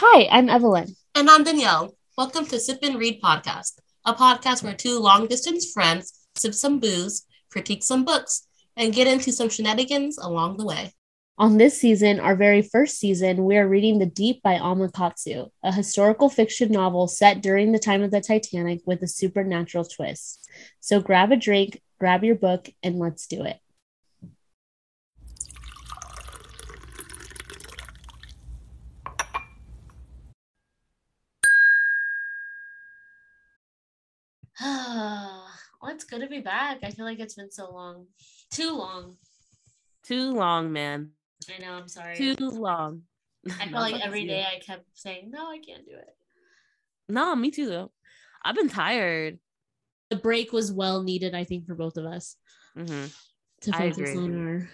Hi, I'm Evelyn. And I'm Danielle. Welcome to Sip and Read Podcast, a podcast where two long distance friends sip some booze, critique some books, and get into some shenanigans along the way. On this season, our very first season, we are reading The Deep by Alma Katsu, a historical fiction novel set during the time of the Titanic with a supernatural twist. So grab a drink, grab your book, and let's do it. well, it's good to be back. I feel like it's been so long. Too long. Too long, man. I know, I'm sorry. Too long. I feel like every day I kept saying, no, I can't do it. No, me too, though. I've been tired. The break was well needed, I think, for both of us mm-hmm. to focus on our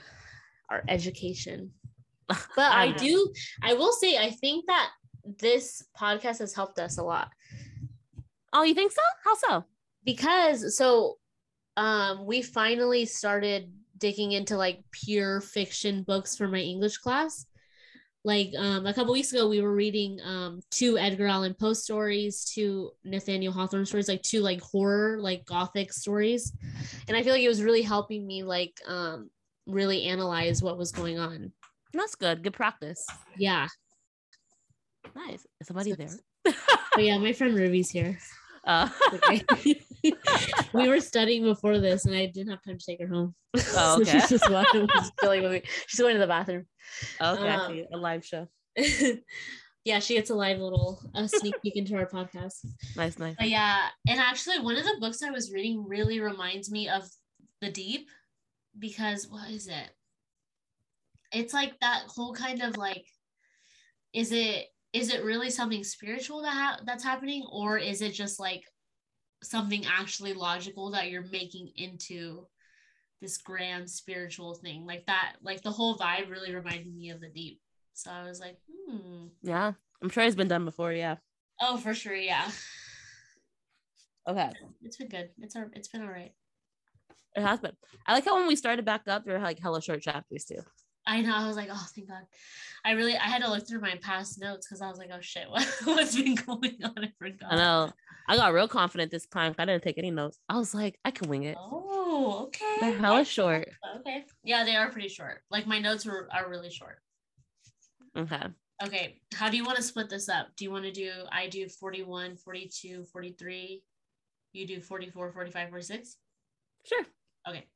our education. But I do, I will say, I think that this podcast has helped us a lot. Oh, you think so? How so? Because so um we finally started digging into like pure fiction books for my English class. Like um, a couple weeks ago, we were reading um, two Edgar Allan Poe stories, two Nathaniel Hawthorne stories, like two like horror, like gothic stories, and I feel like it was really helping me like um, really analyze what was going on. That's good. Good practice. Yeah. Nice. Is somebody so, there? oh yeah, my friend Ruby's here. Uh. we were studying before this, and I didn't have time to take her home. Oh, okay. so she's just watching, chilling with me. She's going to the bathroom. Okay, um, a live show. yeah, she gets a live little a sneak peek into our podcast. Nice, nice. But yeah, and actually, one of the books I was reading really reminds me of The Deep, because what is it? It's like that whole kind of like, is it is it really something spiritual that ha- that's happening or is it just like something actually logical that you're making into this grand spiritual thing. Like that like the whole vibe really reminded me of the deep. So i was like hmm. Yeah. I'm sure it's been done before yeah. Oh for sure yeah. Okay. It's been good. It's our it's been all right. It has been. I like how when we started back up there were like hella short chapters too. I know. I was like, oh, thank God. I really, I had to look through my past notes because I was like, oh shit, what, what's been going on? I forgot. I know. I got real confident this time. I didn't take any notes. I was like, I can wing it. Oh, okay. They're hella short. Okay. Yeah, they are pretty short. Like my notes were are really short. Okay. Okay. How do you want to split this up? Do you want to do, I do 41, 42, 43. You do 44, 45, 46? Sure. Okay.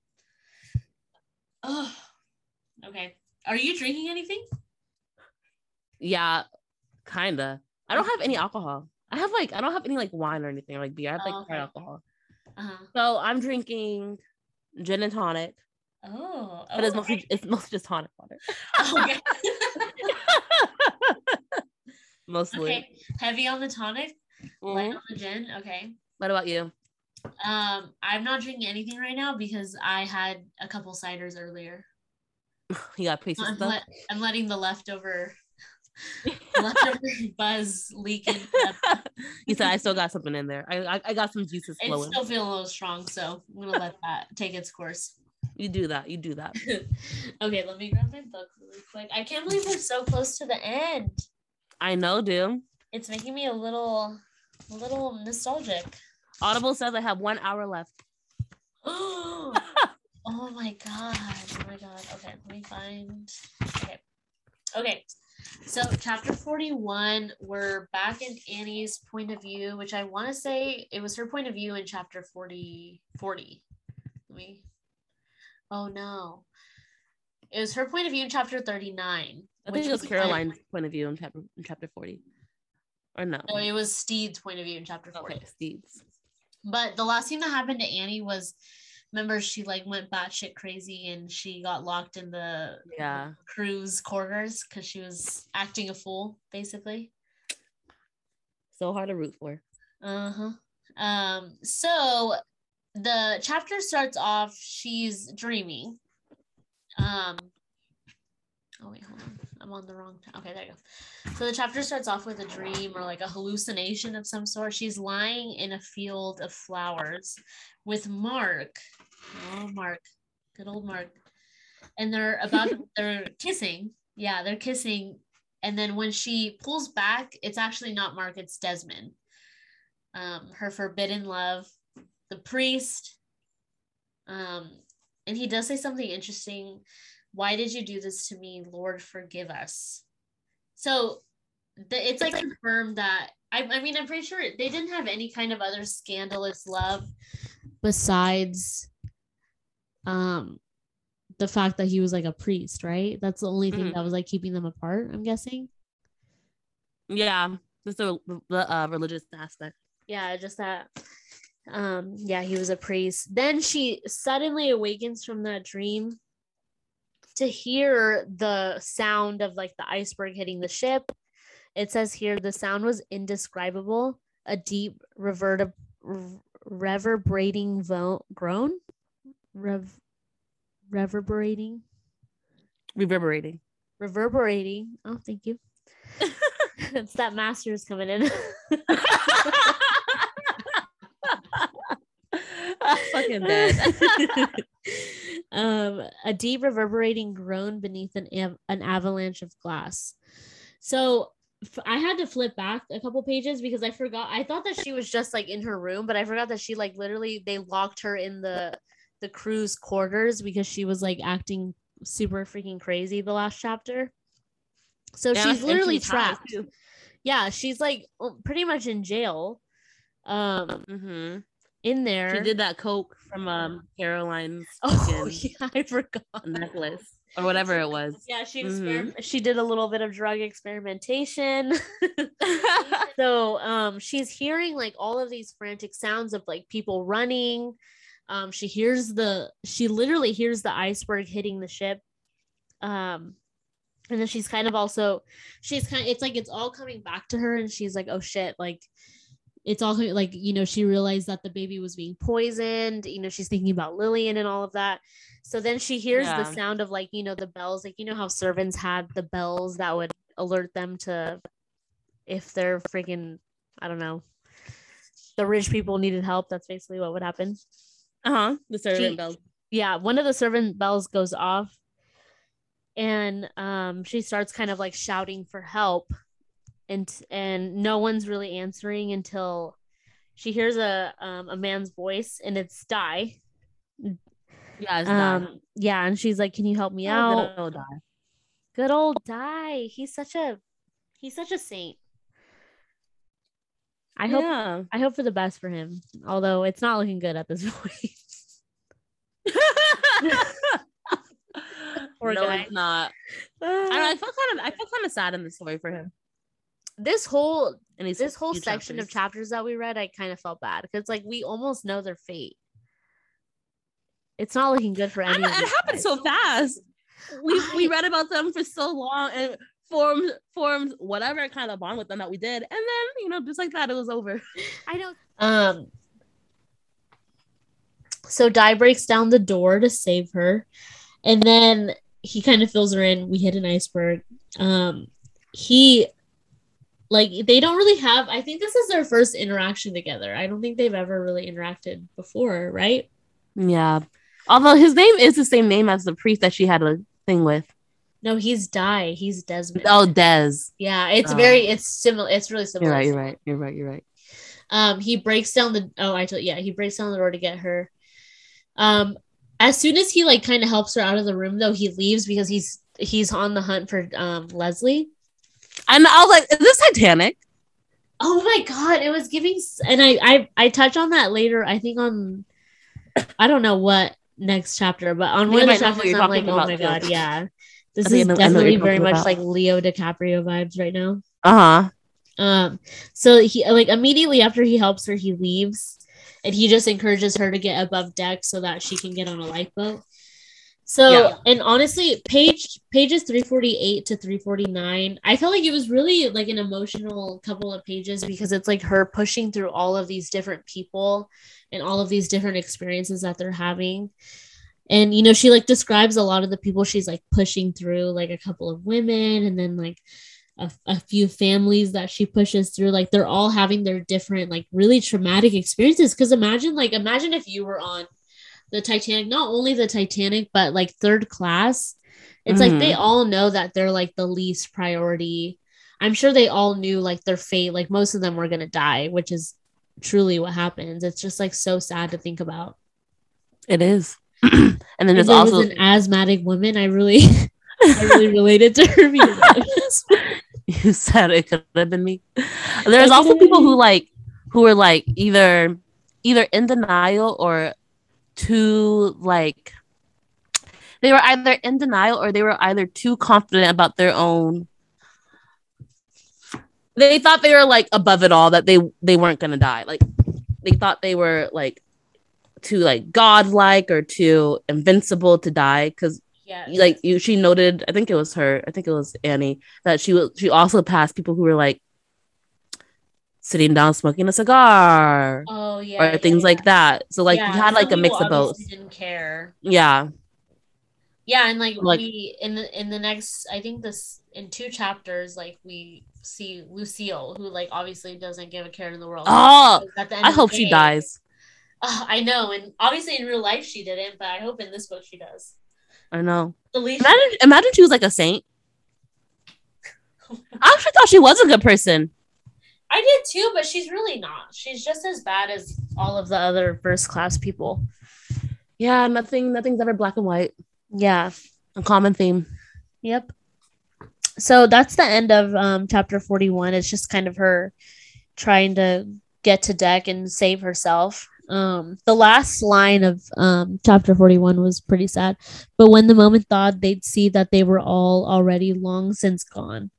Oh, Okay. Are you drinking anything? Yeah, kinda. I don't have any alcohol. I have like I don't have any like wine or anything or like beer. I have like oh, okay. alcohol. Uh-huh. So I'm drinking gin and tonic. Oh, but it's mostly it's mostly just tonic water. Okay. mostly. Okay. Heavy on the tonic, mm-hmm. light on the gin. Okay. What about you? Um, I'm not drinking anything right now because I had a couple ciders earlier. You got pieces. I'm, le- I'm letting the leftover buzz leaking. you said I still got something in there. I I, I got some juices flowing. I still feeling a little strong, so I'm gonna let that take its course. You do that. You do that. okay, let me grab my book really quick. I can't believe we're so close to the end. I know, dude. It's making me a little, a little nostalgic. Audible says I have one hour left. Oh my god. Oh my god. Okay, let me find. Okay. Okay. So chapter 41, we're back in Annie's point of view, which I want to say it was her point of view in chapter 40. 40. Let me. Oh no. It was her point of view in chapter 39. I think it was Caroline's point of view in chapter in chapter 40. Or no? No, it was Stead's point of view in chapter 40. Okay, Stead's. But the last thing that happened to Annie was remember she like went batshit crazy and she got locked in the yeah. crew's quarters because she was acting a fool basically. So hard to root for. Uh-huh. Um so the chapter starts off she's dreaming. Um oh wait hold on i'm on the wrong t- okay there you go so the chapter starts off with a dream or like a hallucination of some sort she's lying in a field of flowers with mark Oh, Mark. Good old Mark. And they're about they're kissing. Yeah, they're kissing and then when she pulls back, it's actually not Mark, it's Desmond. Um, her forbidden love, the priest. Um, and he does say something interesting. Why did you do this to me? Lord, forgive us. So the, it's like confirmed that I, I mean, I'm pretty sure they didn't have any kind of other scandalous love besides um the fact that he was like a priest, right? That's the only thing mm-hmm. that was like keeping them apart, I'm guessing. Yeah, just the, the uh, religious aspect. Yeah, just that. Um, yeah, he was a priest. Then she suddenly awakens from that dream to hear the sound of like the iceberg hitting the ship. It says here the sound was indescribable, a deep reverb- reverberating vo- groan. Rev- reverberating. Reverberating. Reverberating. Oh, thank you. it's that master's coming in. fucking dead. Um, a deep reverberating groan beneath an av- an avalanche of glass. So f- I had to flip back a couple pages because I forgot. I thought that she was just like in her room, but I forgot that she like literally they locked her in the the crew's quarters because she was like acting super freaking crazy the last chapter. So yeah, she's literally trapped. Yeah, she's like pretty much in jail. Um, mm-hmm. In there. She did that coke from um Caroline's. Oh yeah, I forgot necklace or whatever it was. Yeah, she mm-hmm. she did a little bit of drug experimentation. so um, she's hearing like all of these frantic sounds of like people running um, she hears the she literally hears the iceberg hitting the ship. Um, and then she's kind of also she's kind of it's like it's all coming back to her and she's like oh shit like it's all like you know she realized that the baby was being poisoned you know she's thinking about lillian and all of that so then she hears yeah. the sound of like you know the bells like you know how servants had the bells that would alert them to if they're freaking i don't know the rich people needed help that's basically what would happen uh-huh. The servant she, bell. Yeah, one of the servant bells goes off and um she starts kind of like shouting for help and and no one's really answering until she hears a um a man's voice and it's Die. Yeah, it's um, yeah, and she's like, "Can you help me oh, out?" Good old Die. Good old Die. He's such a he's such a saint. I hope yeah. I hope for the best for him. Although it's not looking good at this point. Poor no, guy. it's not. I, I feel kind of I feel kind of sad in the story for him. This whole and this whole section chapters. of chapters that we read, I kind of felt bad because like we almost know their fate. It's not looking good for anyone. It happened so fast. We I, we read about them for so long, and formed formed whatever kind of bond with them that we did and then you know just like that it was over i know um so Die breaks down the door to save her and then he kind of fills her in we hit an iceberg um he like they don't really have i think this is their first interaction together i don't think they've ever really interacted before right yeah although his name is the same name as the priest that she had a thing with no, he's Die. He's Desmond. Oh, Des. Yeah, it's oh. very it's similar. It's really similar. You're right. You're right. You're right. You're right. Um, he breaks down the oh, I told yeah, he breaks down the door to get her. Um, as soon as he like kind of helps her out of the room, though, he leaves because he's he's on the hunt for um Leslie. And I was like, is this Titanic? Oh my god, it was giving, and I I I touch on that later. I think on, I don't know what next chapter, but on one of the chapters, I'm like, oh my god, yeah. This is definitely very much about. like Leo DiCaprio vibes right now. Uh huh. Um, so he like immediately after he helps her, he leaves, and he just encourages her to get above deck so that she can get on a lifeboat. So yeah. and honestly, page pages 348 to 349, I felt like it was really like an emotional couple of pages because it's like her pushing through all of these different people and all of these different experiences that they're having. And you know she like describes a lot of the people she's like pushing through like a couple of women and then like a, a few families that she pushes through. Like they're all having their different like really traumatic experiences. Because imagine like imagine if you were on the titanic not only the titanic but like third class It's mm-hmm. like they mm-hmm. all know that they're like the least priority. I'm sure they all knew like their fate. Like most of them were gonna die, which is truly what happens. It's just like so sad to think about. It is. and then there's also an asthmatic woman. I really, I really related to her. you said it could have been me. There's also people who like who are like either either in denial or too like they were either in denial or they were either too confident about their own. They thought they were like above it all that they they weren't gonna die. Like they thought they were like too like godlike or too invincible to die because yeah like you she noted i think it was her i think it was annie that she was she also passed people who were like sitting down smoking a cigar oh yeah or things yeah. like that. So like yeah, you had like a mix of both. didn't care. Yeah. Yeah and like, like we in the in the next i think this in two chapters like we see lucille who like obviously doesn't give a care in the world. Oh i hope day, she dies. Uh, i know and obviously in real life she didn't but i hope in this book she does. I know. Imagine, imagine she was like a saint. I actually thought she was a good person i did too but she's really not she's just as bad as all of the other first class people yeah nothing nothing's ever black and white yeah. A common theme. Yep. So that's the end of um, chapter 41. It's just kind of her trying to get to deck and save herself. Um, the last line of um, chapter 41 was pretty sad. But when the moment thawed, they'd see that they were all already long since gone.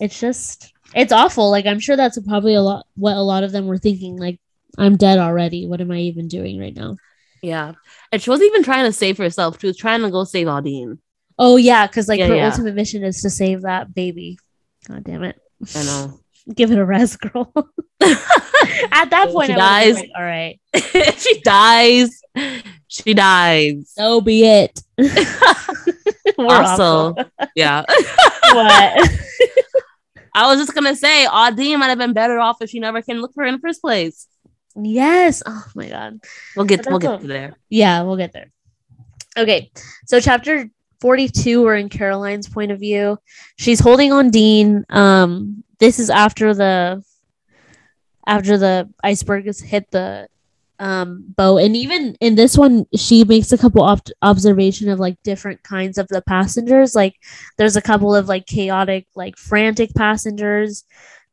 It's just, it's awful. Like, I'm sure that's probably a lot what a lot of them were thinking. Like, I'm dead already. What am I even doing right now? Yeah. And she wasn't even trying to save herself. She was trying to go save Aldine. Oh yeah, because like yeah, her yeah. ultimate mission is to save that baby. God damn it. I know. Give it a rest, girl. At that point, she dies. Like, All right. she dies, she dies. So be it. also, yeah. what? I was just gonna say, Audie might have been better off if she never came look for her in the first place. Yes. Oh my god. We'll get we'll get there. Yeah, we'll get there. Okay. So chapter 42 we're in Caroline's point of view. She's holding on Dean. Um this is after the after the iceberg has hit the um boat and even in this one she makes a couple of observation of like different kinds of the passengers like there's a couple of like chaotic like frantic passengers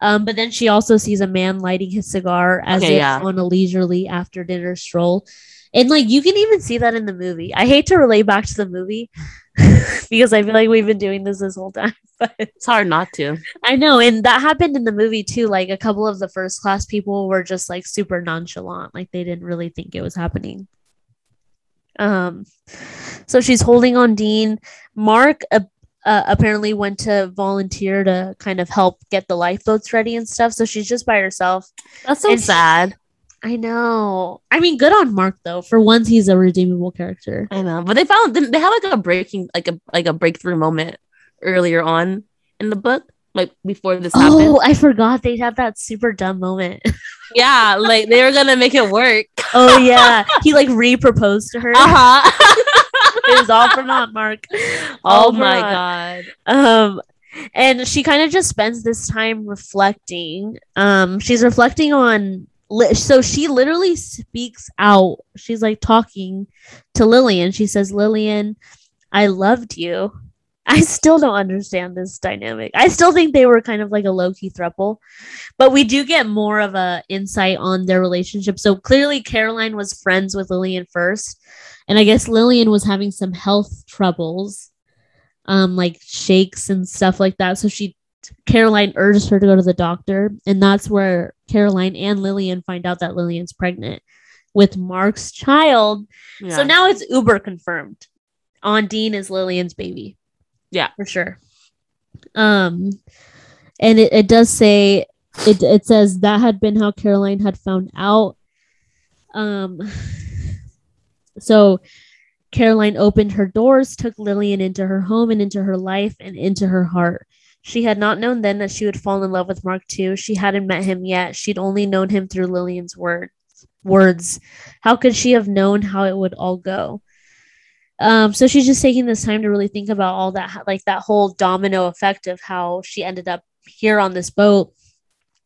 um, but then she also sees a man lighting his cigar as okay, if yeah. on a leisurely after dinner stroll. And like you can even see that in the movie. I hate to relate back to the movie because I feel like we've been doing this this whole time. But it's hard not to. I know, and that happened in the movie too. Like a couple of the first class people were just like super nonchalant, like they didn't really think it was happening. Um, so she's holding on Dean. Mark uh, uh, apparently went to volunteer to kind of help get the lifeboats ready and stuff. So she's just by herself. That's so and sad. I know. I mean, good on Mark though. For once, he's a redeemable character. I know, but they found they had like a breaking, like a like a breakthrough moment earlier on in the book, like before this happened. Oh, I forgot they had that super dumb moment. yeah, like they were gonna make it work. oh yeah, he like re-proposed to her. Uh huh. it was all for naught, Mark. All oh my god. Um, and she kind of just spends this time reflecting. Um, she's reflecting on. So she literally speaks out. She's like talking to Lillian. She says, "Lillian, I loved you." I still don't understand this dynamic. I still think they were kind of like a low key throuple, but we do get more of a insight on their relationship. So clearly, Caroline was friends with Lillian first, and I guess Lillian was having some health troubles, um, like shakes and stuff like that. So she, Caroline urged her to go to the doctor, and that's where Caroline and Lillian find out that Lillian's pregnant with Mark's child. Yeah. So now it's uber confirmed. Ondine is Lillian's baby. Yeah, for sure. Um, and it, it does say it it says that had been how Caroline had found out. Um, so Caroline opened her doors, took Lillian into her home and into her life and into her heart. She had not known then that she would fall in love with Mark too. She hadn't met him yet. She'd only known him through Lillian's words. Words. How could she have known how it would all go? Um, so she's just taking this time to really think about all that, like that whole domino effect of how she ended up here on this boat.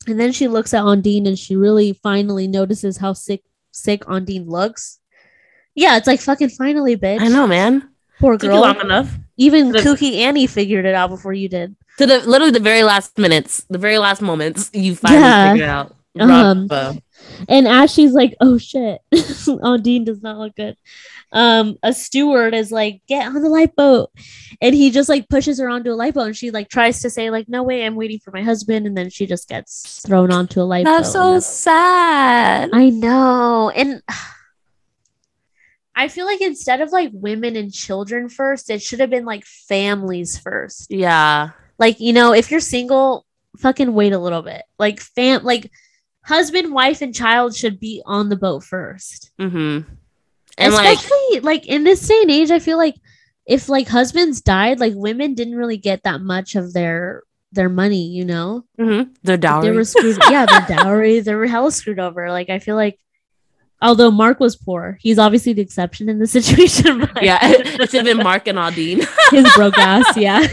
And then she looks at Ondine and she really finally notices how sick sick Ondine looks. Yeah, it's like fucking finally, bitch. I know, man. Poor girl. long enough. Even the, Kooky Annie figured it out before you did. To the literally the very last minutes, the very last moments, you finally yeah. figured it out. Um, and as she's like, "Oh shit, Ondine does not look good," um, a steward is like, "Get on the lifeboat," and he just like pushes her onto a lifeboat, and she like tries to say like, "No way, I'm waiting for my husband," and then she just gets thrown onto a lifeboat. That's so sad. I know, and. I feel like instead of like women and children first, it should have been like families first. Yeah. Like, you know, if you're single, fucking wait a little bit. Like fam like husband, wife, and child should be on the boat 1st mm-hmm. And Especially like, like in this day and age, I feel like if like husbands died, like women didn't really get that much of their their money, you know? Mm-hmm. Their dowry. They were screwed. yeah, their dowry. They were hella screwed over. Like I feel like although Mark was poor, he's obviously the exception in the situation. Yeah, it's even Mark and Ondine. His broke ass, yeah.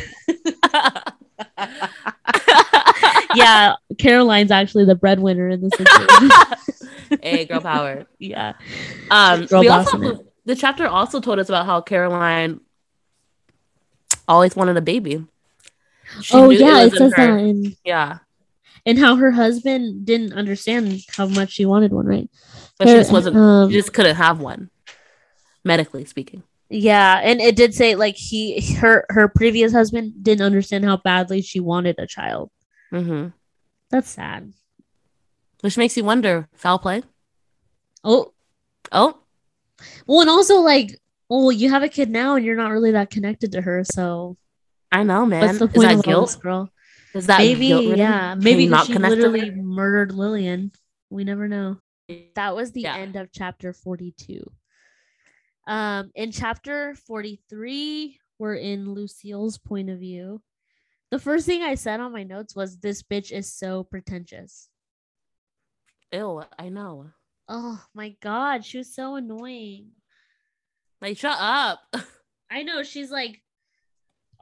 yeah, Caroline's actually the breadwinner in this situation. hey, girl power. Yeah. Um, girl we also the chapter also told us about how Caroline always wanted a baby. She oh yeah, it, it says her. that in yeah, and how her husband didn't understand how much she wanted one, right? But she just wasn't. Um, she just couldn't have one, medically speaking. Yeah, and it did say like he her her previous husband didn't understand how badly she wanted a child. Mm-hmm. That's sad. Which makes you wonder, foul play. Oh, oh. Well, and also like, well, you have a kid now, and you're not really that connected to her, so. I know, man. What's the point Is that of guilt, this, girl? Is that maybe? Yeah, maybe not she literally murdered Lillian. We never know. That was the yeah. end of chapter forty-two. Um, in chapter 43, we're in Lucille's point of view. The first thing I said on my notes was this bitch is so pretentious. Ew, I know. Oh my god, she was so annoying. Like, shut up. I know, she's like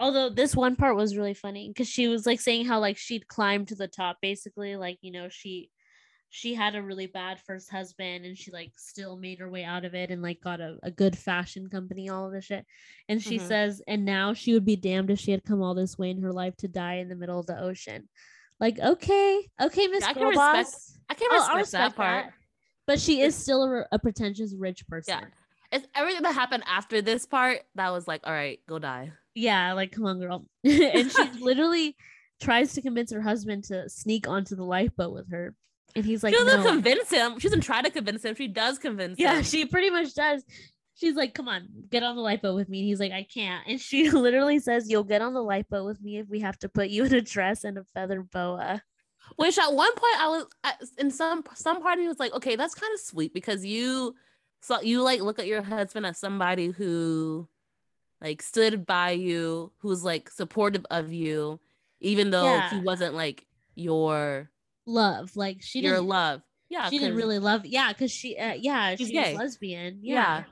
although this one part was really funny because she was like saying how like she'd climbed to the top basically, like, you know, she she had a really bad first husband and she like still made her way out of it and like got a, a good fashion company all of this shit. And she mm-hmm. says and now she would be damned if she had come all this way in her life to die in the middle of the ocean. Like okay okay miss yeah, girl boss. Respect, i can respect, respect that. part. That. but she is still a, a pretentious rich person. Yeah. It's everything that happened after this part that was like all right go die. Yeah like come on girl. And she literally tries to convince her husband to sneak onto the lifeboat with her and he's like, she doesn't no. convince him. She doesn't try to convince him. She does convince yeah, him. Yeah, she pretty much does. She's like, come on, get on the lifeboat with me. And he's like, I can't. And she literally says, You'll get on the lifeboat with me if we have to put you in a dress and a feather boa. Which at one point I was in some some part of me was like, okay, that's kind of sweet because you so you like look at your husband as somebody who like stood by you, who's like supportive of you, even though yeah. he wasn't like your love. Like she didn't your love. Yeah, she didn't really love. Yeah, because she. Uh, yeah, she's, gay. lesbian. Yeah. yeah.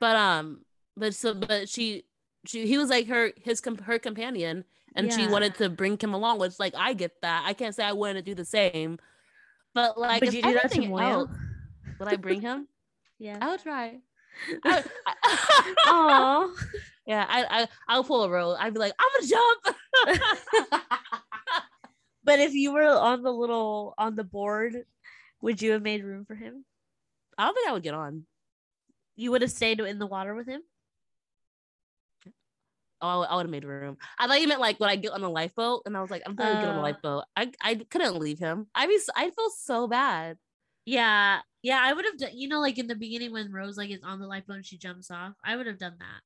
but um, but so but she she he was like her his her companion, and yeah. she wanted to bring him along. Which like I get that. I can't say I wouldn't do the same, but like but you do that to else, would I bring him? yeah, I would try. Oh, yeah, I, I I'll pull a roll. I'd be like, I'm gonna jump. But if you were on the little on the board, would you have made room for him? I don't think I would get on. You would have stayed in the water with him. Oh, I would have made room. I thought you meant like when I get on the lifeboat, and I was like, I'm gonna uh, get on the uh. lifeboat. I I couldn't leave him. I mean, I feel so bad. Yeah, yeah, I would have done. You know, like in the beginning when Rose like is on the lifeboat and she jumps off, I would have done that.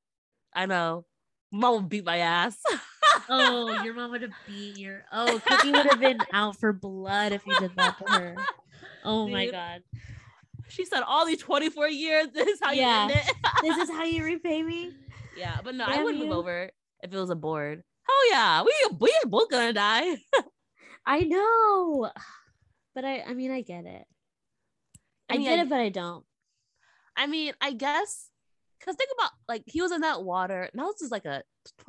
I know. Mom would beat my ass. oh, your mom would have beat your. Oh, Cookie would have been out for blood if you did that to her. Oh Dude. my god. She said, "All these 24 years, this is how yeah. you end it. this is how you repay me." Yeah, but no, Damn I wouldn't move over if it was a board. Oh yeah, we we are both gonna die. I know, but I I mean I get it. I, I mean, get I, it, but I don't. I mean, I guess because think about like he was in that water. Now this is like a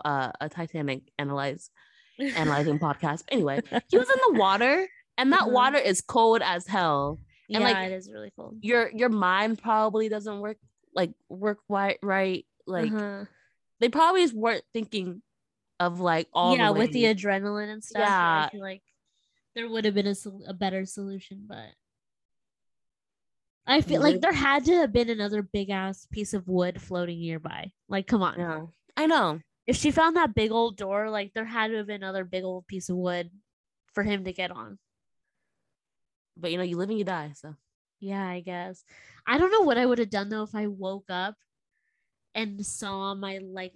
uh, a Titanic analyze analyzing podcast. Anyway, he was in the water, and that uh-huh. water is cold as hell. And yeah, like it is really cold. Your your mind probably doesn't work like work right right. Like uh-huh. they probably weren't thinking of like all yeah with the adrenaline and stuff. Yeah, I feel like there would have been a, a better solution, but I feel like mm-hmm. there had to have been another big ass piece of wood floating nearby. Like, come on. Yeah, I know. If she found that big old door, like there had to have been another big old piece of wood for him to get on. But you know, you live and you die, so. Yeah, I guess. I don't know what I would have done though if I woke up and saw my like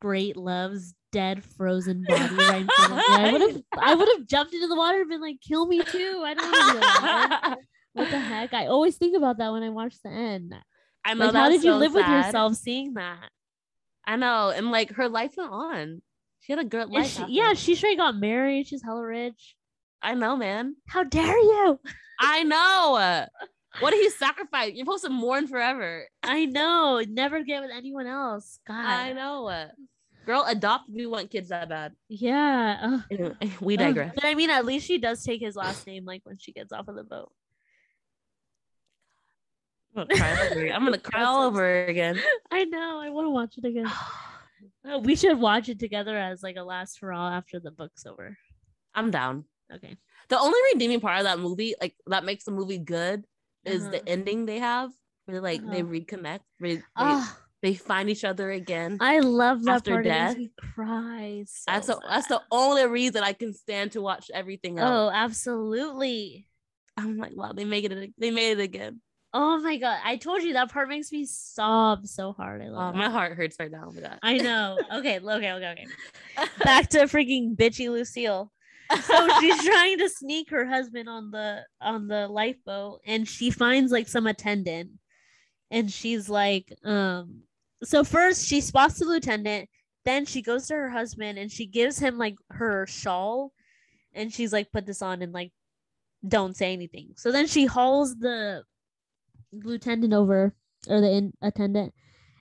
great love's dead frozen body right in front of me. I would have I would have jumped into the water and been like, kill me too. I don't want to What the heck? I always think about that when I watch the end. I know. Like, how did you live sad. with yourself seeing that? I know. And like her life went on. She had a good life. She, yeah, she straight got married. She's hella rich. I know, man. How dare you? I know. What did he sacrifice? You're supposed to mourn forever. I know. Never get with anyone else. God. I know. Girl, adopt. We want kids that bad. Yeah. We digress. But I mean, at least she does take his last name, like when she gets off of the boat. I'm gonna cry, over, I'm gonna cry all over again. I know. I want to watch it again. Oh, we should watch it together as like a last for all after the book's over. I'm down. Okay. The only redeeming part of that movie, like that makes the movie good, is uh-huh. the ending they have where like uh-huh. they reconnect. They, oh. they, find each other again. I love that after part. death. cries. So that's the, that's the only reason I can stand to watch everything else. Oh, absolutely. I'm like, wow, they made it. They made it again. Oh my god! I told you that part makes me sob so hard. I love. Oh, my heart hurts right now. Oh I know. Okay, okay, okay, okay. Back to freaking bitchy Lucille. So she's trying to sneak her husband on the on the lifeboat, and she finds like some attendant, and she's like, um. So first she spots the lieutenant, then she goes to her husband, and she gives him like her shawl, and she's like, "Put this on," and like, don't say anything. So then she hauls the lieutenant over or the in- attendant.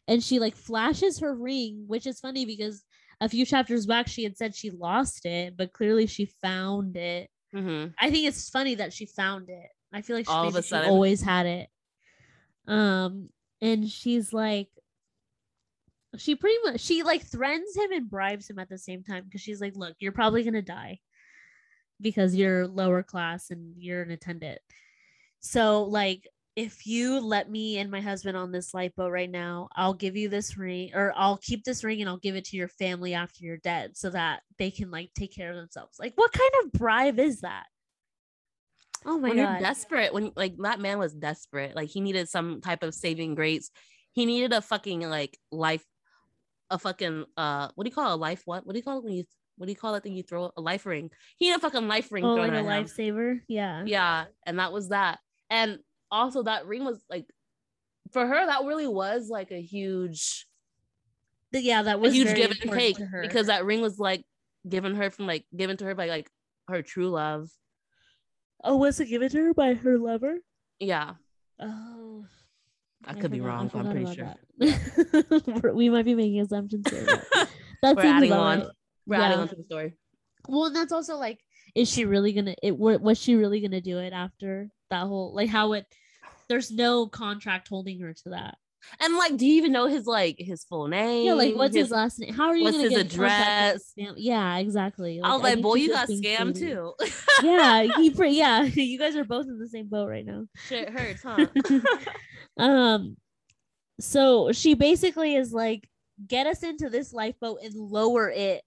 And she like flashes her ring which is funny because a few chapters back she had said she lost it but clearly she found it. Mm-hmm. i think it's funny that she found it. I feel like she, All of a sudden. always had it. Um and she's like she pretty much she like threatens him and bribes him at the same time because she's like look you're probably gonna die because you're lower class and you're an attendant. So like if you let me and my husband on this lifeboat right now, I'll give you this ring or I'll keep this ring and I'll give it to your family after you're dead so that they can like take care of themselves. Like what kind of bribe is that? Oh my when god. You're desperate when like that man was desperate. Like he needed some type of saving grace. He needed a fucking like life a fucking uh what do you call it? a life what? What do you call it when you what do you call that thing you throw a life ring? He had a fucking life ring. Oh, like a lifesaver. Yeah. Yeah. And that was that. And also that ring was like for her that really was like a huge yeah that was a huge give and take because that ring was like given her from like given to her by like her true love. Oh was it given to her by her lover? Yeah. Oh. I, could be wrong i'm pretty sure. we might be making assumptions here that's adding on. We're yeah. adding on to the story. Well and that's also like is she really gonna it was she really gonna do it after that whole like how it there's no contract holding her to that. And like, do you even know his like his full name? Yeah, like what's his, his last name? How are you what's gonna his address? Yeah, exactly. Like, I was like, boy, you got scammed too. yeah, he pre- yeah, you guys are both in the same boat right now. Shit hurts, huh? um, so she basically is like, get us into this lifeboat and lower it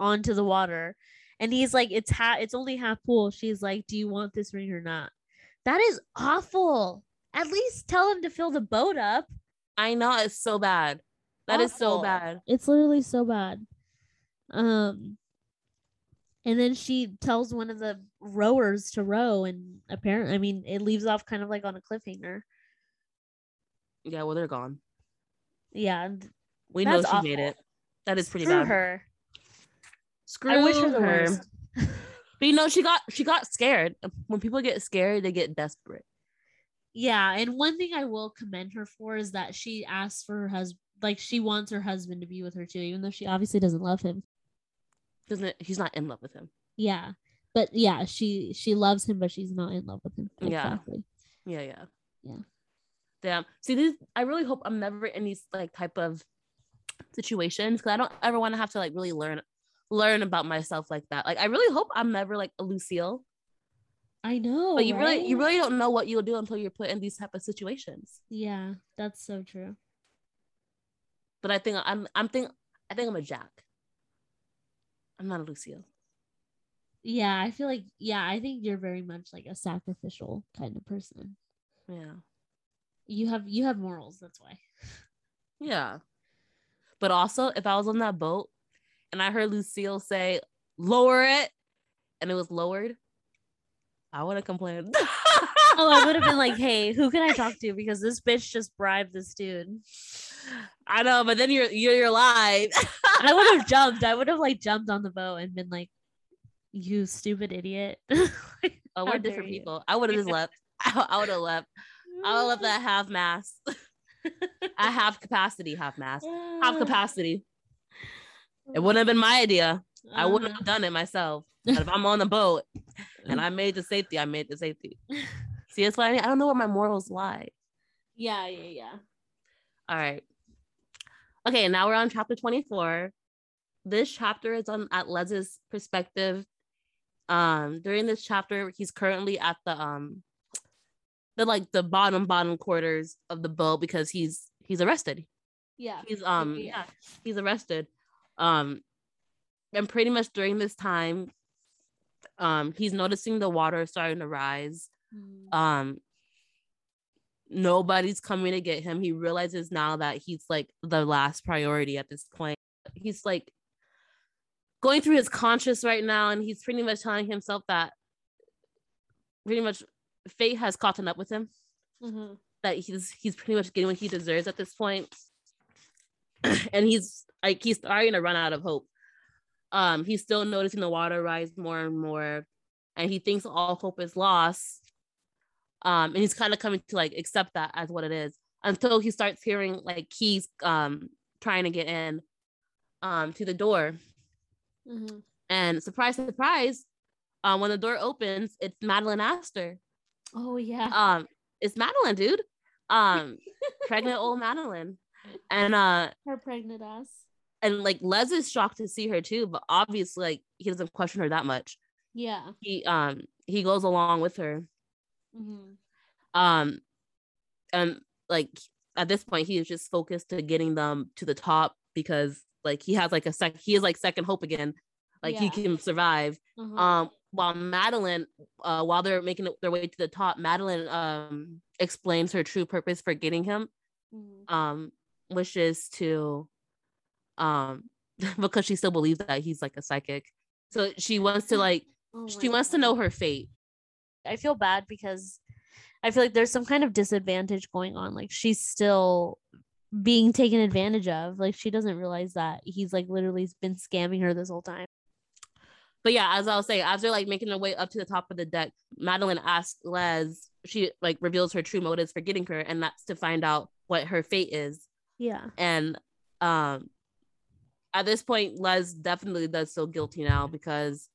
onto the water. And he's like, it's half, it's only half full. She's like, do you want this ring or not? That is awful. At least tell him to fill the boat up. I know it's so bad. That awful. is so bad. It's literally so bad. Um and then she tells one of the rowers to row and apparently I mean it leaves off kind of like on a cliffhanger. Yeah, well they're gone. Yeah. We know she awful. made it. That is pretty Screw bad. her. Screw I wish her the worst. But you know, she got she got scared. When people get scared, they get desperate. Yeah, and one thing I will commend her for is that she asks for her husband, like she wants her husband to be with her too, even though she obviously doesn't love him. Doesn't he's not in love with him. Yeah, but yeah, she she loves him, but she's not in love with him. Exactly. Yeah, yeah, yeah. Yeah. Damn. See, this I really hope I'm never in these like type of situations because I don't ever want to have to like really learn learn about myself like that. Like I really hope I'm never like a Lucille. I know. But you right? really you really don't know what you'll do until you're put in these type of situations. Yeah, that's so true. But I think I'm I'm think I think I'm a Jack. I'm not a Lucille. Yeah, I feel like yeah, I think you're very much like a sacrificial kind of person. Yeah. You have you have morals, that's why. Yeah. But also if I was on that boat and I heard Lucille say, lower it, and it was lowered, I would have complained. oh, I would have been like, hey, who can I talk to? Because this bitch just bribed this dude. I know, but then you're you're, you're live. I would have jumped. I would have like jumped on the boat and been like, you stupid idiot. like, oh, we're different people. I would have just left. I, I would have left. I would have left that half mass. I have capacity, half mass, half capacity. It wouldn't have been my idea. Uh-huh. I wouldn't have uh-huh. done it myself. But if I'm on the boat and I made the safety, I made the safety. See, it's why I don't know where my morals lie. Yeah, yeah, yeah. All right. Okay, now we're on chapter 24. This chapter is on at Les's perspective. Um, during this chapter, he's currently at the um the like the bottom bottom quarters of the boat because he's he's arrested. Yeah. He's um yeah, yeah he's arrested. Um, and pretty much during this time, um, he's noticing the water starting to rise. Mm. Um, nobody's coming to get him. He realizes now that he's like the last priority at this point. He's like going through his conscious right now, and he's pretty much telling himself that pretty much fate has caught up with him. Mm-hmm. That he's he's pretty much getting what he deserves at this point. and he's like he's starting to run out of hope. Um, he's still noticing the water rise more and more, and he thinks all hope is lost. Um, and he's kind of coming to like accept that as what it is until he starts hearing like keys um trying to get in um to the door. Mm-hmm. And surprise, surprise, um, when the door opens, it's Madeleine Astor. Oh yeah. Um, it's Madeleine, dude. Um, pregnant old Madeleine and uh her pregnant ass and like les is shocked to see her too but obviously like he doesn't question her that much yeah he um he goes along with her mm-hmm. um and like at this point he is just focused to getting them to the top because like he has like a sec he is like second hope again like yeah. he can survive mm-hmm. um while madeleine uh while they're making their way to the top madeleine um explains her true purpose for getting him mm-hmm. um wishes to um because she still believes that he's like a psychic. So she wants to like oh she wants God. to know her fate. I feel bad because i feel like there's some kind of disadvantage going on like she's still being taken advantage of like she doesn't realize that he's like literally been scamming her this whole time. But yeah as i was saying as they're like making their way up to the top of the deck madeleine asks les she like reveals her true motives for getting her and that's to find out what her fate is yeah. And um at this point, Les definitely does feel guilty now because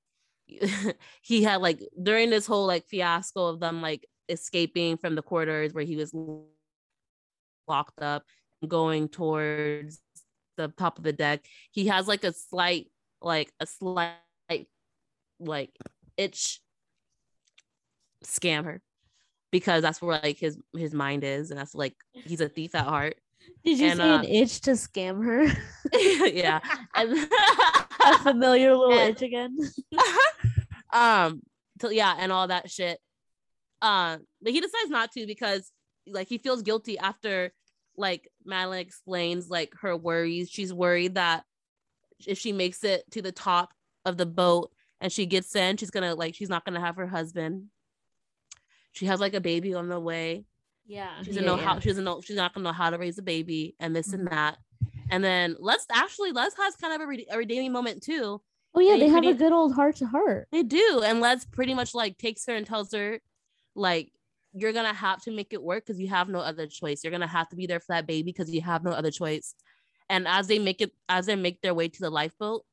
he had like during this whole like fiasco of them like escaping from the quarters where he was locked up going towards the top of the deck he has like a slight like a slight like itch scam her because that's where like his his mind is and that's like he's a thief at heart did you and, say uh, an itch to scam her? yeah. And a familiar little and, itch again. um so yeah, and all that shit. Uh, but he decides not to because like he feels guilty after like Madeleine explains like her worries. She's worried that if she makes it to the top of the boat and she gets in, she's gonna like she's not gonna have her husband. She has like a baby on the way. Yeah. She doesn't yeah, know how she doesn't know she's not gonna know how to raise a baby and this mm-hmm. and that. And then Les actually Les has kind of a, re- a redeeming moment too. Oh yeah, they, they have pretty, a good old heart to heart. They do, and Les pretty much like takes her and tells her, like, you're gonna have to make it work because you have no other choice. You're gonna have to be there for that baby because you have no other choice. And as they make it, as they make their way to the lifeboat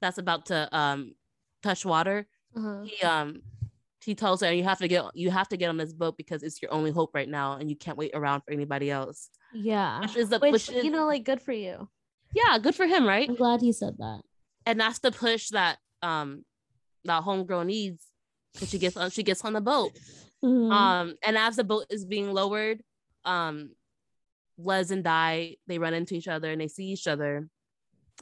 that's about to um touch water, uh-huh. he um he tells her you have to get you have to get on this boat because it's your only hope right now and you can't wait around for anybody else. Yeah. Which is the which, which is, you know like good for you. Yeah, good for him, right? I'm glad he said that. And that's the push that um that homegirl needs because she gets on she gets on the boat. Mm-hmm. Um and as the boat is being lowered, um Les and Die they run into each other and they see each other.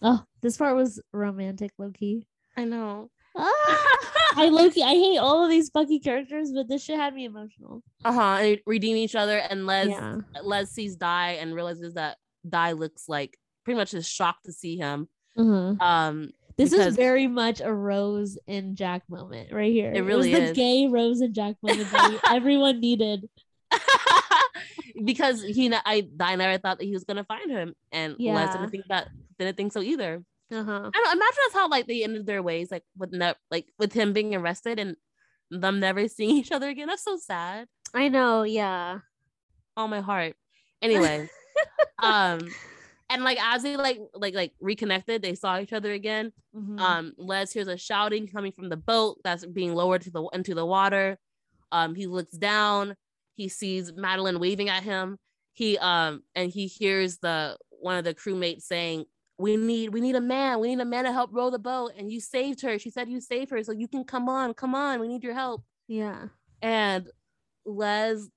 Oh, this part was romantic, Loki. I know. I Loki, I hate all of these Bucky characters, but this shit had me emotional. Uh huh. And redeem each other, and Les yeah. Les sees Die and realizes that Die looks like pretty much is shocked to see him. Mm-hmm. Um, this is very much a Rose and Jack moment right here. It really it was the gay Rose and Jack moment that everyone needed. because he, I, I never thought that he was gonna find him, and yeah. Les didn't think that, didn't think so either. Uh-huh. I don't imagine that's how like they ended their ways, like with ne- like with him being arrested and them never seeing each other again. That's so sad. I know, yeah. All my heart. Anyway, um, and like as they like like like reconnected, they saw each other again. Mm-hmm. Um, Les hears a shouting coming from the boat that's being lowered to the into the water. Um, he looks down. He sees Madeleine waving at him. He um and he hears the one of the crewmates saying, we need we need a man we need a man to help row the boat and you saved her. She said you saved her so you can come on come on we need your help. Yeah. And les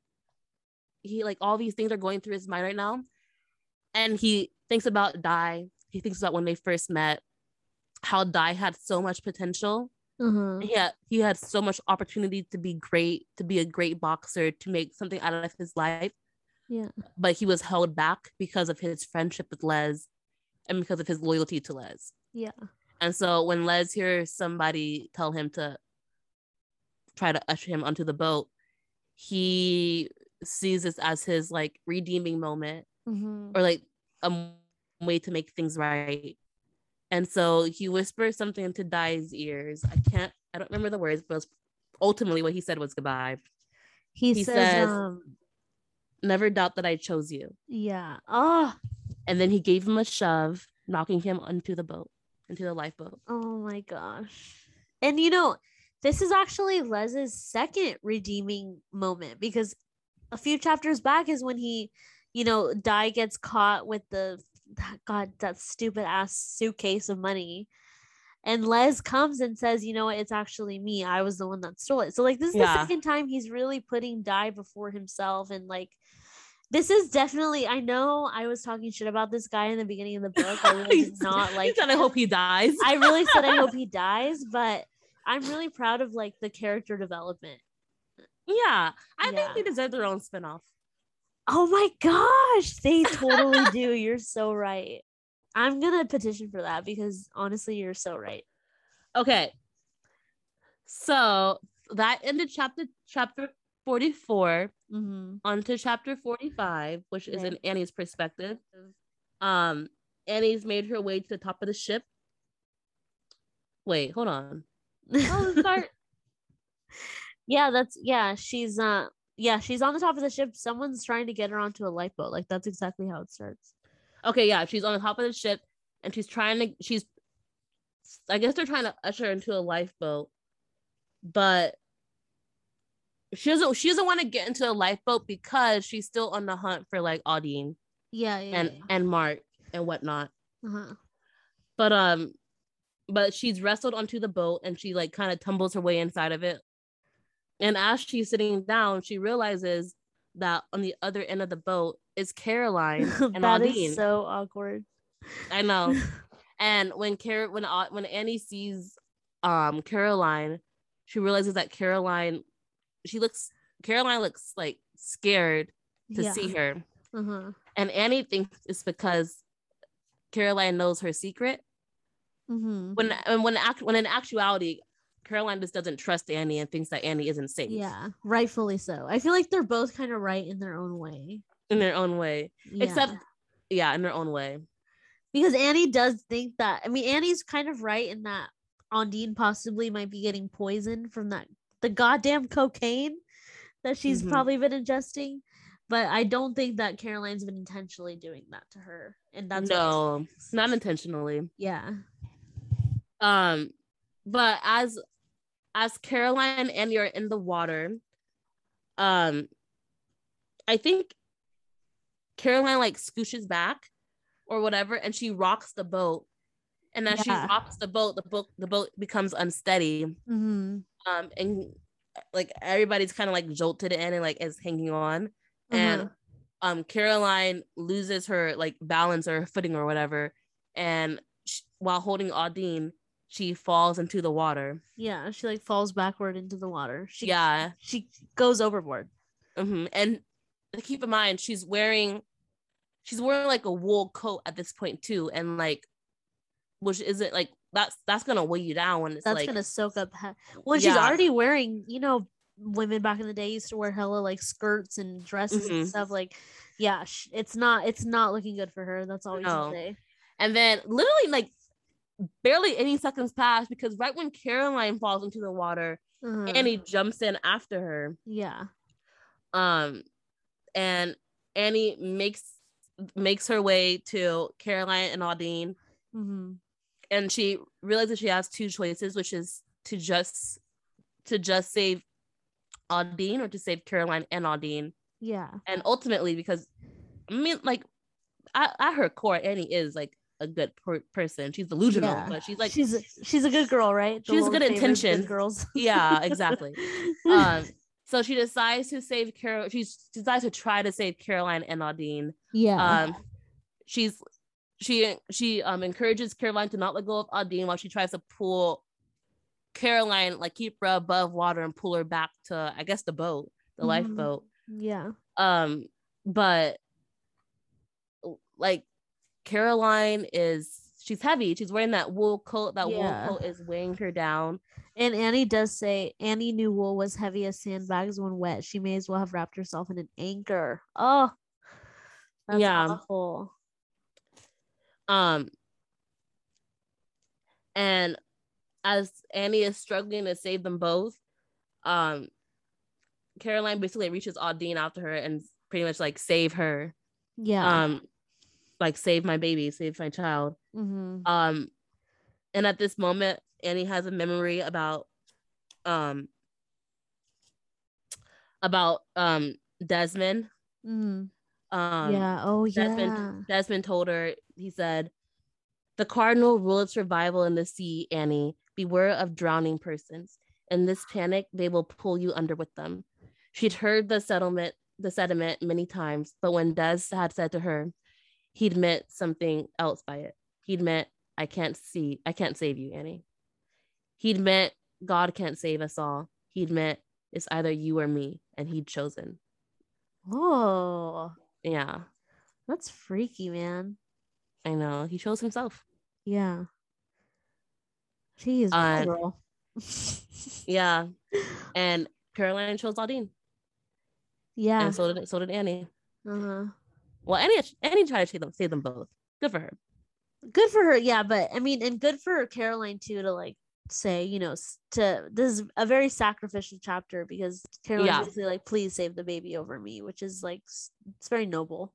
he like all these things are going through his mind right now and he thinks about die he thinks about when they first met how die had so much potential. Mm-hmm. he had he had so much opportunity to be great to be a great boxer to make something out of his life. Yeah. But he was held back because of his friendship with les and because of his loyalty to Les. Yeah. And so when Les hears somebody tell him to try to usher him onto the boat, he sees this as his like redeeming moment mm-hmm. or like a way to make things right. And so he whispers something into Die's ears. I can't, I don't remember the words, but ultimately what he said was goodbye. He, he says, says um, never doubt that I chose you. Yeah. Oh, and then he gave him a shove, knocking him onto the boat, into the lifeboat. Oh my gosh. And you know, this is actually Les's second redeeming moment because a few chapters back is when he, you know, Die gets caught with the that God, that stupid ass suitcase of money. And Les comes and says, you know what, it's actually me. I was the one that stole it. So like this is yeah. the second time he's really putting Die before himself and like this is definitely i know i was talking shit about this guy in the beginning of the book. I really did not like said i hope he dies. I really said i hope he dies but i'm really proud of like the character development. Yeah i yeah. think they deserve their own spin-off. Oh my gosh they totally do. You're so right. I'm gonna petition for that because honestly you're so right. Okay. So that ended chapter chapter 44 mm-hmm. onto chapter 45 which is in annie's perspective. Um annie's made her way to the top of the ship. Wait hold on. Oh start. Yeah that's yeah she's uh yeah she's on the top of the ship. Someone's trying to get her onto a lifeboat. Like that's exactly how it starts. Okay yeah she's on the top of the ship and she's trying to she's i guess they're trying to usher her into a lifeboat but she doesn't she doesn't want to get into a lifeboat because she's still on the hunt for like Ondine. Yeah, yeah and yeah. and Mark and whatnot. Uh-huh. But um, but she's wrestled onto the boat and she like kind of tumbles her way inside of it. And as she's sitting down, she realizes that on the other end of the boat is Caroline and that Ondine. Is so awkward. I know. and when Car when uh, when Annie sees um Caroline, she realizes that Caroline she looks Caroline looks like scared to yeah. see her. Uh-huh. And Annie thinks it's because Caroline knows her secret. Mm-hmm. When and when act when in actuality, Caroline just doesn't trust Annie and thinks that Annie isn't safe. Yeah, rightfully so. I feel like they're both kind of right in their own way. In their own way, yeah. except yeah, in their own way. Because Annie does think that. I mean, Annie's kind of right in that Ondine possibly might be getting poisoned from that the goddamn cocaine that she's mm-hmm. probably been ingesting. But I don't think that Caroline's been intentionally doing that to her. And that's no, not intentionally. Yeah. Um, but as as Caroline and you're in the water, um, I think Caroline like scooshes back or whatever, and she rocks the boat. And as yeah. she rocks the boat, the boat the boat becomes unsteady. Mm-hmm. Um, and like everybody's kind of like jolted in and like is hanging on, mm-hmm. and um, Caroline loses her like balance or footing or whatever, and she, while holding Ondine, she falls into the water. Yeah, she like falls backward into the water. She yeah, she goes overboard. Mm-hmm. And keep in mind, she's wearing she's wearing like a wool coat at this point too, and like, which isn't like that's that's gonna weigh you down when it's that's like, gonna soak up. He- well, yeah. she's already wearing, you know, women back in the day used to wear hella like skirts and dresses mm-hmm. and stuff. Like, yeah, it's not it's not looking good for her. That's all we no. can say. And then literally like barely any seconds pass because right when Caroline falls into the water, uh-huh. Annie jumps in after her. Yeah. Um, and Annie makes makes her way to Caroline and Ondine. Mm-hmm. And she realizes she has two choices, which is to just to just save Ondine or to save Caroline and Ondine. Yeah. And ultimately, because I mean, like at, at her core, Annie is like a good per- person. She's delusional, yeah. but she's like she's a, she's a good girl, right? The she's good intention. girls. yeah, exactly. um, so she decides to save Carol. She decides to try to save Caroline and Ondine. Yeah. Um, she's she she um encourages Caroline to not let go of Ondine while she tries to pull Caroline, like keep her above water and pull her back to I guess the boat, the mm-hmm. lifeboat. Yeah. Um, but like Caroline is she's heavy. She's wearing that wool coat. That yeah. wool coat is weighing her down. And Annie does say Annie knew wool was heavy as sandbags when wet. She may as well have wrapped herself in an anchor. Oh, yeah. Awful. Um, and as Annie is struggling to save them both, um, Caroline basically reaches Ondine after her and pretty much like save her. Yeah. Um, like save my baby, save my child. Mm-hmm. Um, and at this moment, Annie has a memory about um about um Desmond. Mm. Um, yeah. Oh, Desmond, yeah. Desmond told her. He said, "The cardinal rule of survival in the sea, Annie. Beware of drowning persons. In this panic, they will pull you under with them." She'd heard the settlement, the sediment many times, but when Des had said to her, he'd meant something else by it. He'd meant, "I can't see, I can't save you, Annie." He'd meant God can't save us all. He'd meant it's either you or me, and he'd chosen. Oh, yeah. That's freaky, man. I know. He chose himself. Yeah. Jeez, uh, girl. yeah. And Caroline chose Ondine. Yeah. And so did so did Annie. Uh-huh. Well, Annie Annie tried to save them, save them both. Good for her. Good for her, yeah. But I mean, and good for Caroline too to like say, you know, to this is a very sacrificial chapter because Caroline's yeah. basically like, please save the baby over me, which is like it's very noble.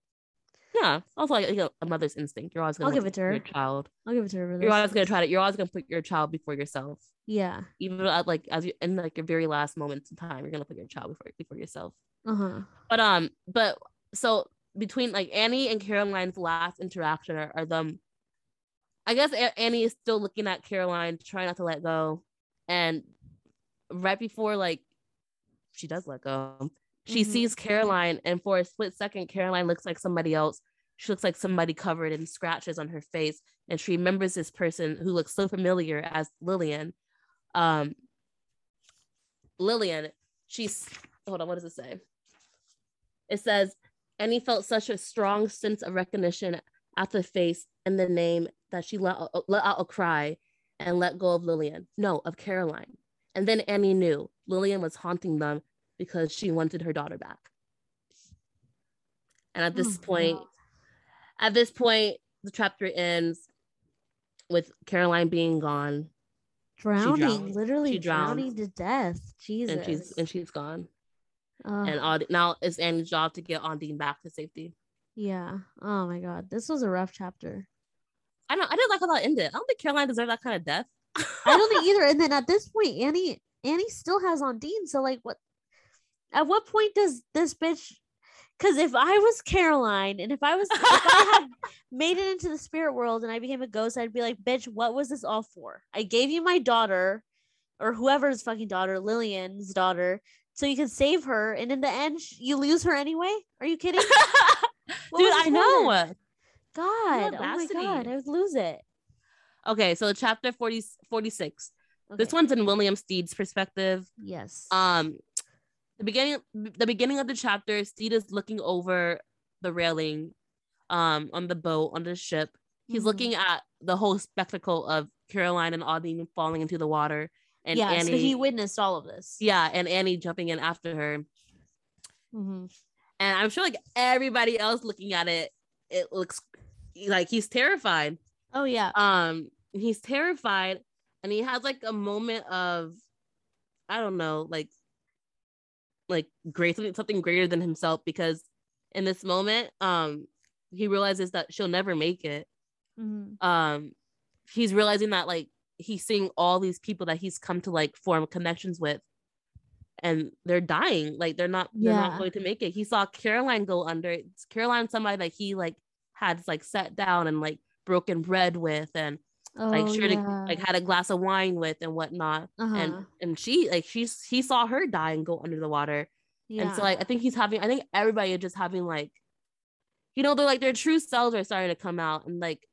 Yeah, also like you know, a mother's instinct. You're always gonna I'll give it to her. Your child. I'll give it to her. You're always gonna try to. You're always gonna put your child before yourself. Yeah. Even at like as you in like your very last moments in time, you're gonna put your child before before yourself. Uh huh. But um, but so between like Annie and Caroline's last interaction are, are them I guess Annie is still looking at Caroline, trying not to let go. And right before like she does let go, she mm-hmm. sees Caroline, and for a split second, Caroline looks like somebody else. She looks like somebody covered in scratches on her face, and she remembers this person who looks so familiar as Lillian. Um, Lillian, she's hold on, what does it say? It says, Annie felt such a strong sense of recognition at the face and the name that she let, uh, let out a cry and let go of Lillian. No, of Caroline. And then Annie knew Lillian was haunting them because she wanted her daughter back. And at this oh, point, God. at this point, the chapter ends with Caroline being gone. Drowning, literally drowning to death. Jesus. And she's and she's gone. And Aud- now it's Annie's job to get Ondine back to safety. Yeah. Oh my god, this was a rough chapter. I know. I didn't like how that ended. I don't think Caroline deserved that kind of death. I don't think either. And then at this point, Annie Annie still has Ondine. So like, what? At what point does this bitch? Because if I was Caroline and if I was if I had made it into the spirit world and I became a ghost, I'd be like, bitch, what was this all for? I gave you my daughter, or whoever's fucking daughter, Lillian's daughter, so you could save her, and in the end, you lose her anyway. Are you kidding? Dude, I know. God, oh my god, I would lose it. Okay, so chapter 40, 46. Okay. This one's in William Stead's perspective. Yes. Um, the beginning, the beginning of the chapter, Steed is looking over the railing, um, on the boat on the ship. He's mm-hmm. looking at the whole spectacle of Caroline and Ondine falling into the water, and yeah, Annie. So he witnessed all of this. Yeah, and Annie jumping in after her. Mm-hmm. And I'm sure, like everybody else looking at it, it looks like he's terrified. Oh yeah. Um, he's terrified, and he has like a moment of, I don't know, like, like great something something greater than himself because in this moment, um, he realizes that she'll never make it. Mm-hmm. Um, he's realizing that like he's seeing all these people that he's come to like form connections with and they're dying like they're not they're yeah. not going to make it he saw caroline go under it's caroline somebody that he like had like sat down and like broken bread with and oh, like sure yeah. to, like had a glass of wine with and whatnot uh-huh. and and she like she's he saw her die and go under the water yeah. and so like i think he's having i think everybody is just having like you know they're like their true selves are starting to come out and like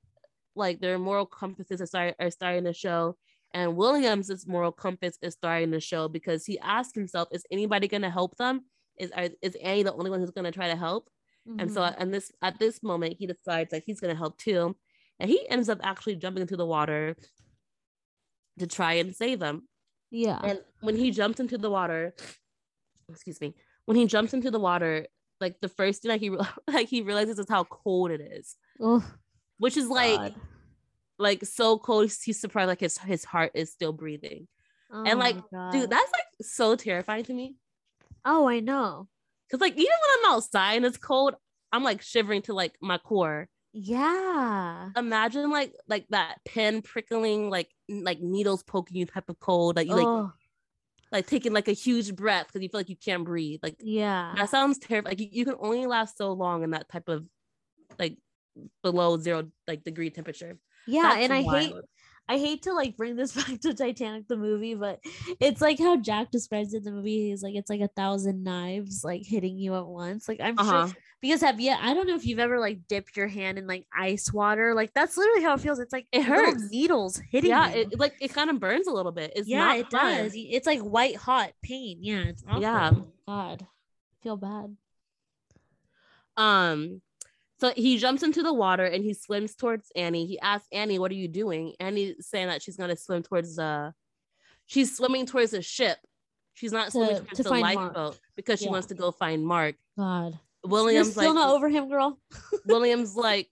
like their moral compasses are, start, are starting to show and williams's moral compass is starting to show because he asked himself is anybody going to help them is is annie the only one who's going to try to help mm-hmm. and so and mm-hmm. this at this moment he decides that he's going to help too and he ends up actually jumping into the water to try and save them yeah and when he jumps into the water excuse me when he jumps into the water like the first thing that he like he realizes is how cold it is which is like God. Like so cold. He's surprised like his his heart is still breathing, oh and like dude, that's like so terrifying to me. Oh, I know. Cause like even when I'm outside and it's cold, I'm like shivering to like my core. Yeah. Imagine like like that pin prickling, like like needles poking you type of cold that you like oh. like taking like a huge breath because you feel like you can't breathe. Like yeah, that sounds terrible. Like you, you can only last so long in that type of like below zero like degree temperature. Yeah, That's and I wild. hate I hate to like bring this back to Titanic the movie, but it's like how Jack describes it in the movie. He's like, it's like a thousand knives like hitting you at once. Like I'm uh-huh. sure because have you I don't know if you've ever like dipped your hand in like ice water. Like that's literally how it feels. It's like it hurts. Needles hitting. Yeah, you. it like it kind of burns a little bit. It's yeah, it does. It's like white hot pain. Yeah, it's awful. Yeah. God, I feel bad. Um, so he jumps into the water and he swims towards Annie. He asks Annie, "What are you doing?" Annie saying that she's gonna swim towards the. She's swimming towards the ship. She's not swimming to, towards to the lifeboat because she yeah. wants to go find Mark. God. William's still like, not over him, girl. William's like,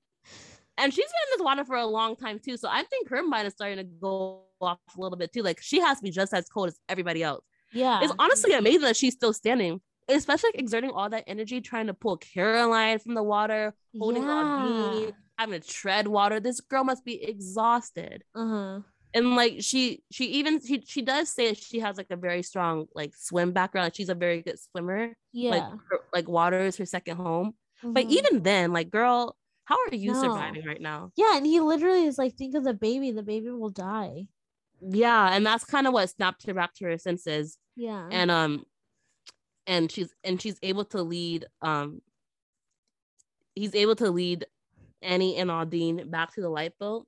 and she's been in this water for a long time too. So I think her mind is starting to go off a little bit too. Like she has to be just as cold as everybody else. Yeah. It's honestly amazing that she's still standing especially like exerting all that energy trying to pull Caroline from the water, holding yeah. on having to tread water. This girl must be exhausted. Uh-huh. And like she she even she she does say she has like a very strong like swim background. She's a very good swimmer. Yeah. Like her, like water is her second home. Mm-hmm. But even then, like girl, how are you no. surviving right now? Yeah, and he literally is like, think of the baby. The baby will die. Yeah, and that's kind of what snapped her back to her senses. Yeah. And um, and she's and she's able to lead um he's able to lead Annie and Ondine back to the lifeboat.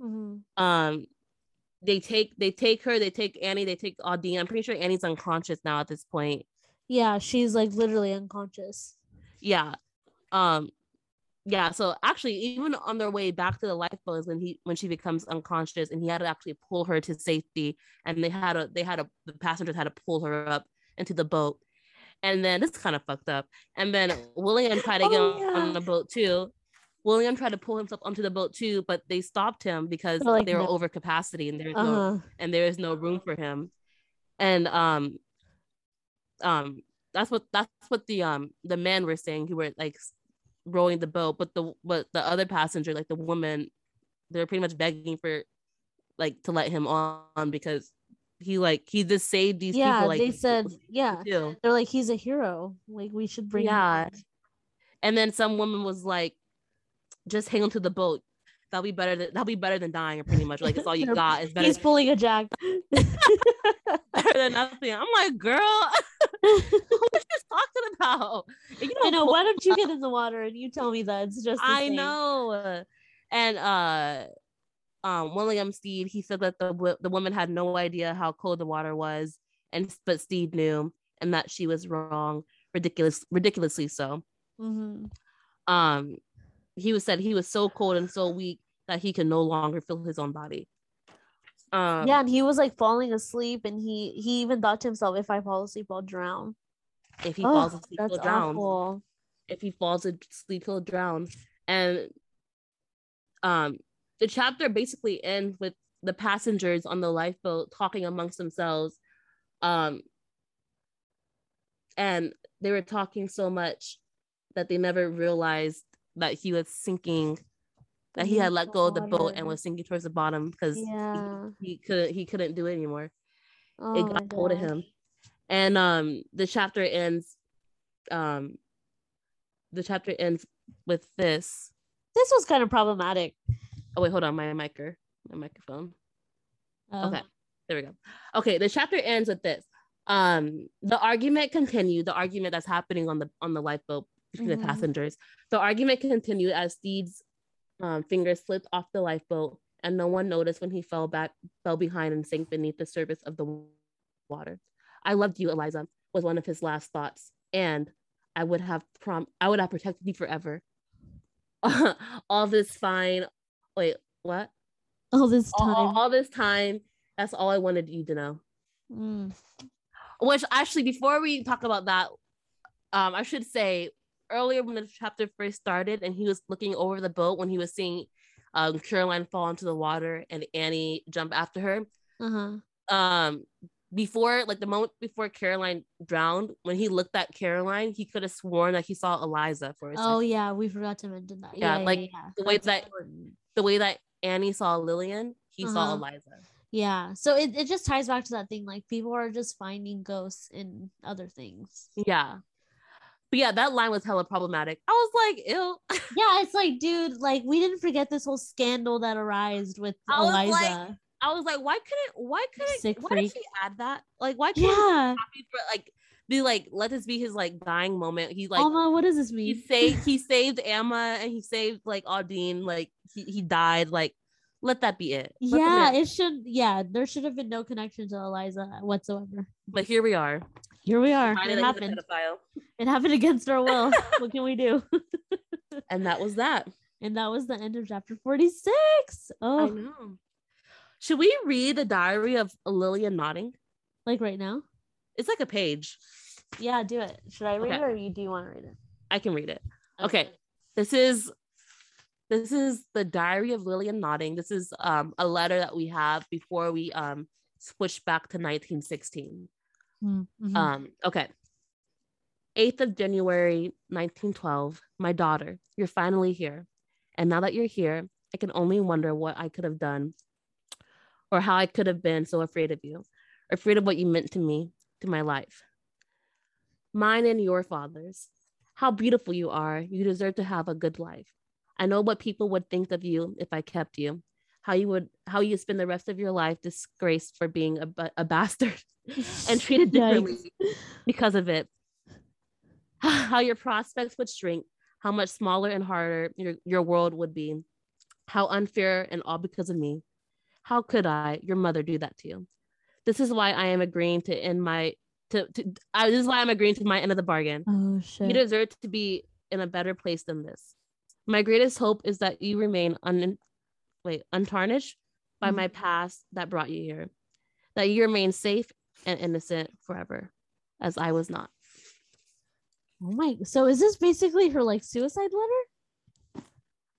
Mm-hmm. Um they take they take her, they take Annie, they take Ondine. I'm pretty sure Annie's unconscious now at this point. Yeah, she's like literally unconscious. Yeah. Um yeah, so actually even on their way back to the lifeboat is when he when she becomes unconscious and he had to actually pull her to safety and they had a they had a the passengers had to pull her up into the boat and then this kind of fucked up. And then William tried to get oh, yeah. on the boat too. William tried to pull himself onto the boat too, but they stopped him because like, they were no. over capacity and there's uh-huh. no and there is no room for him. And um um that's what that's what the um the men were saying who were like rowing the boat, but the but the other passenger, like the woman, they're pretty much begging for like to let him on because he like he just saved these yeah, people. Like they said, yeah, too. they're like he's a hero. Like we should bring. Yeah, and then some woman was like, "Just hang on to the boat. That'll be better. Than, that'll be better than dying. Or Pretty much, like it's all you got. Is better. He's pulling a jack. better than nothing. I'm like, girl, what are you talking about? You know, I know. Why don't you get in the water and you tell me that it's just? I same. know. And uh, um, William Stead, he said that the the woman had no idea how cold the water was, and but Stead knew, and that she was wrong, ridiculous, ridiculously so. Mm-hmm. Um, he was said he was so cold and so weak that he could no longer feel his own body. Um, yeah, and he was like falling asleep, and he he even thought to himself, "If I fall asleep, I'll drown." If he oh, falls asleep, he'll drown. Awful. If he falls asleep, he'll drown. And um, the chapter basically ends with the passengers on the lifeboat talking amongst themselves. Um, and they were talking so much that they never realized that he was sinking that he had let go of the boat and was sinking towards the bottom because yeah. he, he, couldn't he couldn't do it anymore. Oh it got hold of him. And um the chapter ends um the chapter ends with this. This was kind of problematic. Oh wait, hold on, my micer, my microphone. Oh. Okay, there we go. Okay, the chapter ends with this. Um, the argument continued. The argument that's happening on the on the lifeboat between mm-hmm. the passengers. The argument continued as Stead's um, fingers slipped off the lifeboat, and no one noticed when he fell back, fell behind, and sank beneath the surface of the water. I loved you, Eliza, was one of his last thoughts, and I would have prom, I would have protected you forever. all this fine. Wait, what? All this time. All, all, this time. That's all I wanted you to know. Mm. Which actually, before we talk about that, um, I should say earlier when the chapter first started and he was looking over the boat when he was seeing um, Caroline fall into the water and Annie jump after her. Uh-huh. Um, before, like the moment before Caroline drowned, when he looked at Caroline, he could have sworn that he saw Eliza for a second. Oh yeah, we forgot to mention that. Yeah, yeah like yeah, yeah. the way That's that important. the way that Annie saw Lillian, he uh-huh. saw Eliza. Yeah. So it, it just ties back to that thing. Like people are just finding ghosts in other things. Yeah. But yeah, that line was hella problematic. I was like, ew. yeah, it's like, dude, like we didn't forget this whole scandal that arose with I Eliza. Like, I was like, why couldn't why couldn't Sick why freak. did he add that? Like, why couldn't yeah. for like be like, let this be his like dying moment. He's like, Amma, what does this mean? He saved he saved Amma and he saved like Ondine, like he, he died. Like, let that be it. Let yeah, it should yeah, there should have been no connection to Eliza whatsoever. But here we are. Here we are. It happened. It happened against our will. what can we do? and that was that. And that was the end of chapter 46. Oh, I know. Should we read the diary of Lillian Notting? Like right now? It's like a page. Yeah, do it. Should I read okay. it or you do you want to read it? I can read it. Okay. okay. This is this is the diary of Lillian Notting. This is um a letter that we have before we um switch back to 1916. Mm-hmm. Um, okay. 8th of January 1912, my daughter, you're finally here. And now that you're here, I can only wonder what I could have done or how I could have been so afraid of you, afraid of what you meant to me, to my life. Mine and your father's. How beautiful you are. You deserve to have a good life. I know what people would think of you if I kept you. How you would how you spend the rest of your life disgraced for being a, a bastard and treated differently because of it. How your prospects would shrink, how much smaller and harder your, your world would be. How unfair and all because of me. How could I, your mother, do that to you? This is why I am agreeing to end my to, to uh, this is why I'm agreeing to my end of the bargain. Oh shit. You deserve to be in a better place than this. My greatest hope is that you remain un wait, untarnished by mm-hmm. my past that brought you here. That you remain safe and innocent forever, as I was not. Oh my! So is this basically her like suicide letter?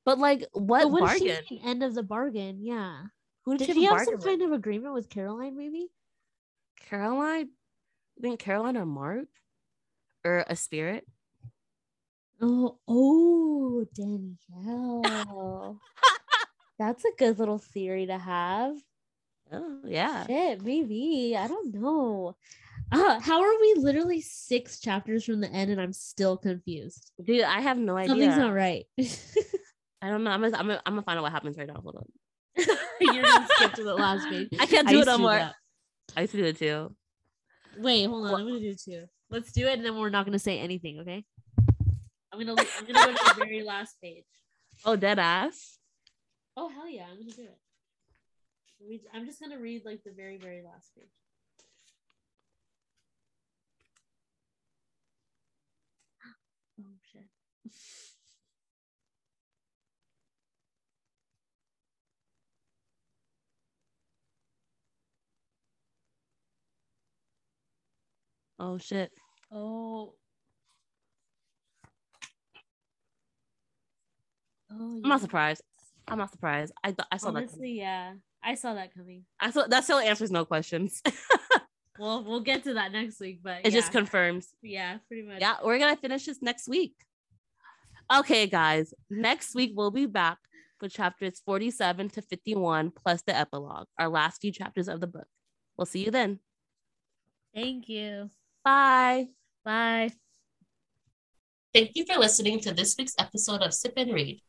But like, what, what bargain? end of the bargain, yeah. Who did, did she have some with? kind of agreement with Caroline? Maybe Caroline. I think Caroline or Mark. or a spirit? Oh, oh, Danielle. That's a good little theory to have. Oh, yeah. Shit, maybe. I don't know. Uh, how are we literally six chapters from the end and I'm still confused? Dude, I have no idea. Something's not right. I don't know. I'm gonna, I'm gonna, I'm gonna find out what happens right now. Hold on. You're gonna skip to the last page. I can't do I it no more. I used to do it too. Wait, hold on. What? I'm gonna do it too. Let's do it, and then we're not gonna say anything. Okay. I'm gonna I'm gonna go to the very last page. Oh, dead ass. Oh hell yeah! I'm gonna do it. I'm just gonna read like the very very last page. Oh shit. Oh shit. Oh. Oh, I'm not surprised. I'm not surprised. I I saw Honestly, that. Honestly, yeah, I saw that coming. I saw that still answers no questions. well, we'll get to that next week, but it yeah. just confirms. Yeah, pretty much. Yeah, we're gonna finish this next week. Okay, guys. Next week we'll be back with chapters 47 to 51 plus the epilogue, our last few chapters of the book. We'll see you then. Thank you. Bye. Bye. Thank you for listening to this week's episode of Sip and Read.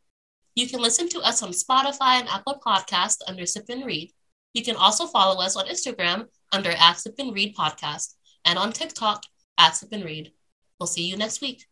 You can listen to us on Spotify and Apple Podcast under Sip and Read. You can also follow us on Instagram under at Sip and Read Podcast and on TikTok at Sip and Read. We'll see you next week.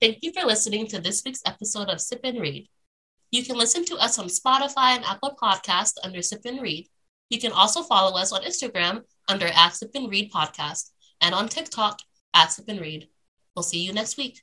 Thank you for listening to this week's episode of Sip and Read. You can listen to us on Spotify and Apple Podcast under Sip and Read. You can also follow us on Instagram under at Sip and Read Podcast and on TikTok at Sip and Read. We'll see you next week.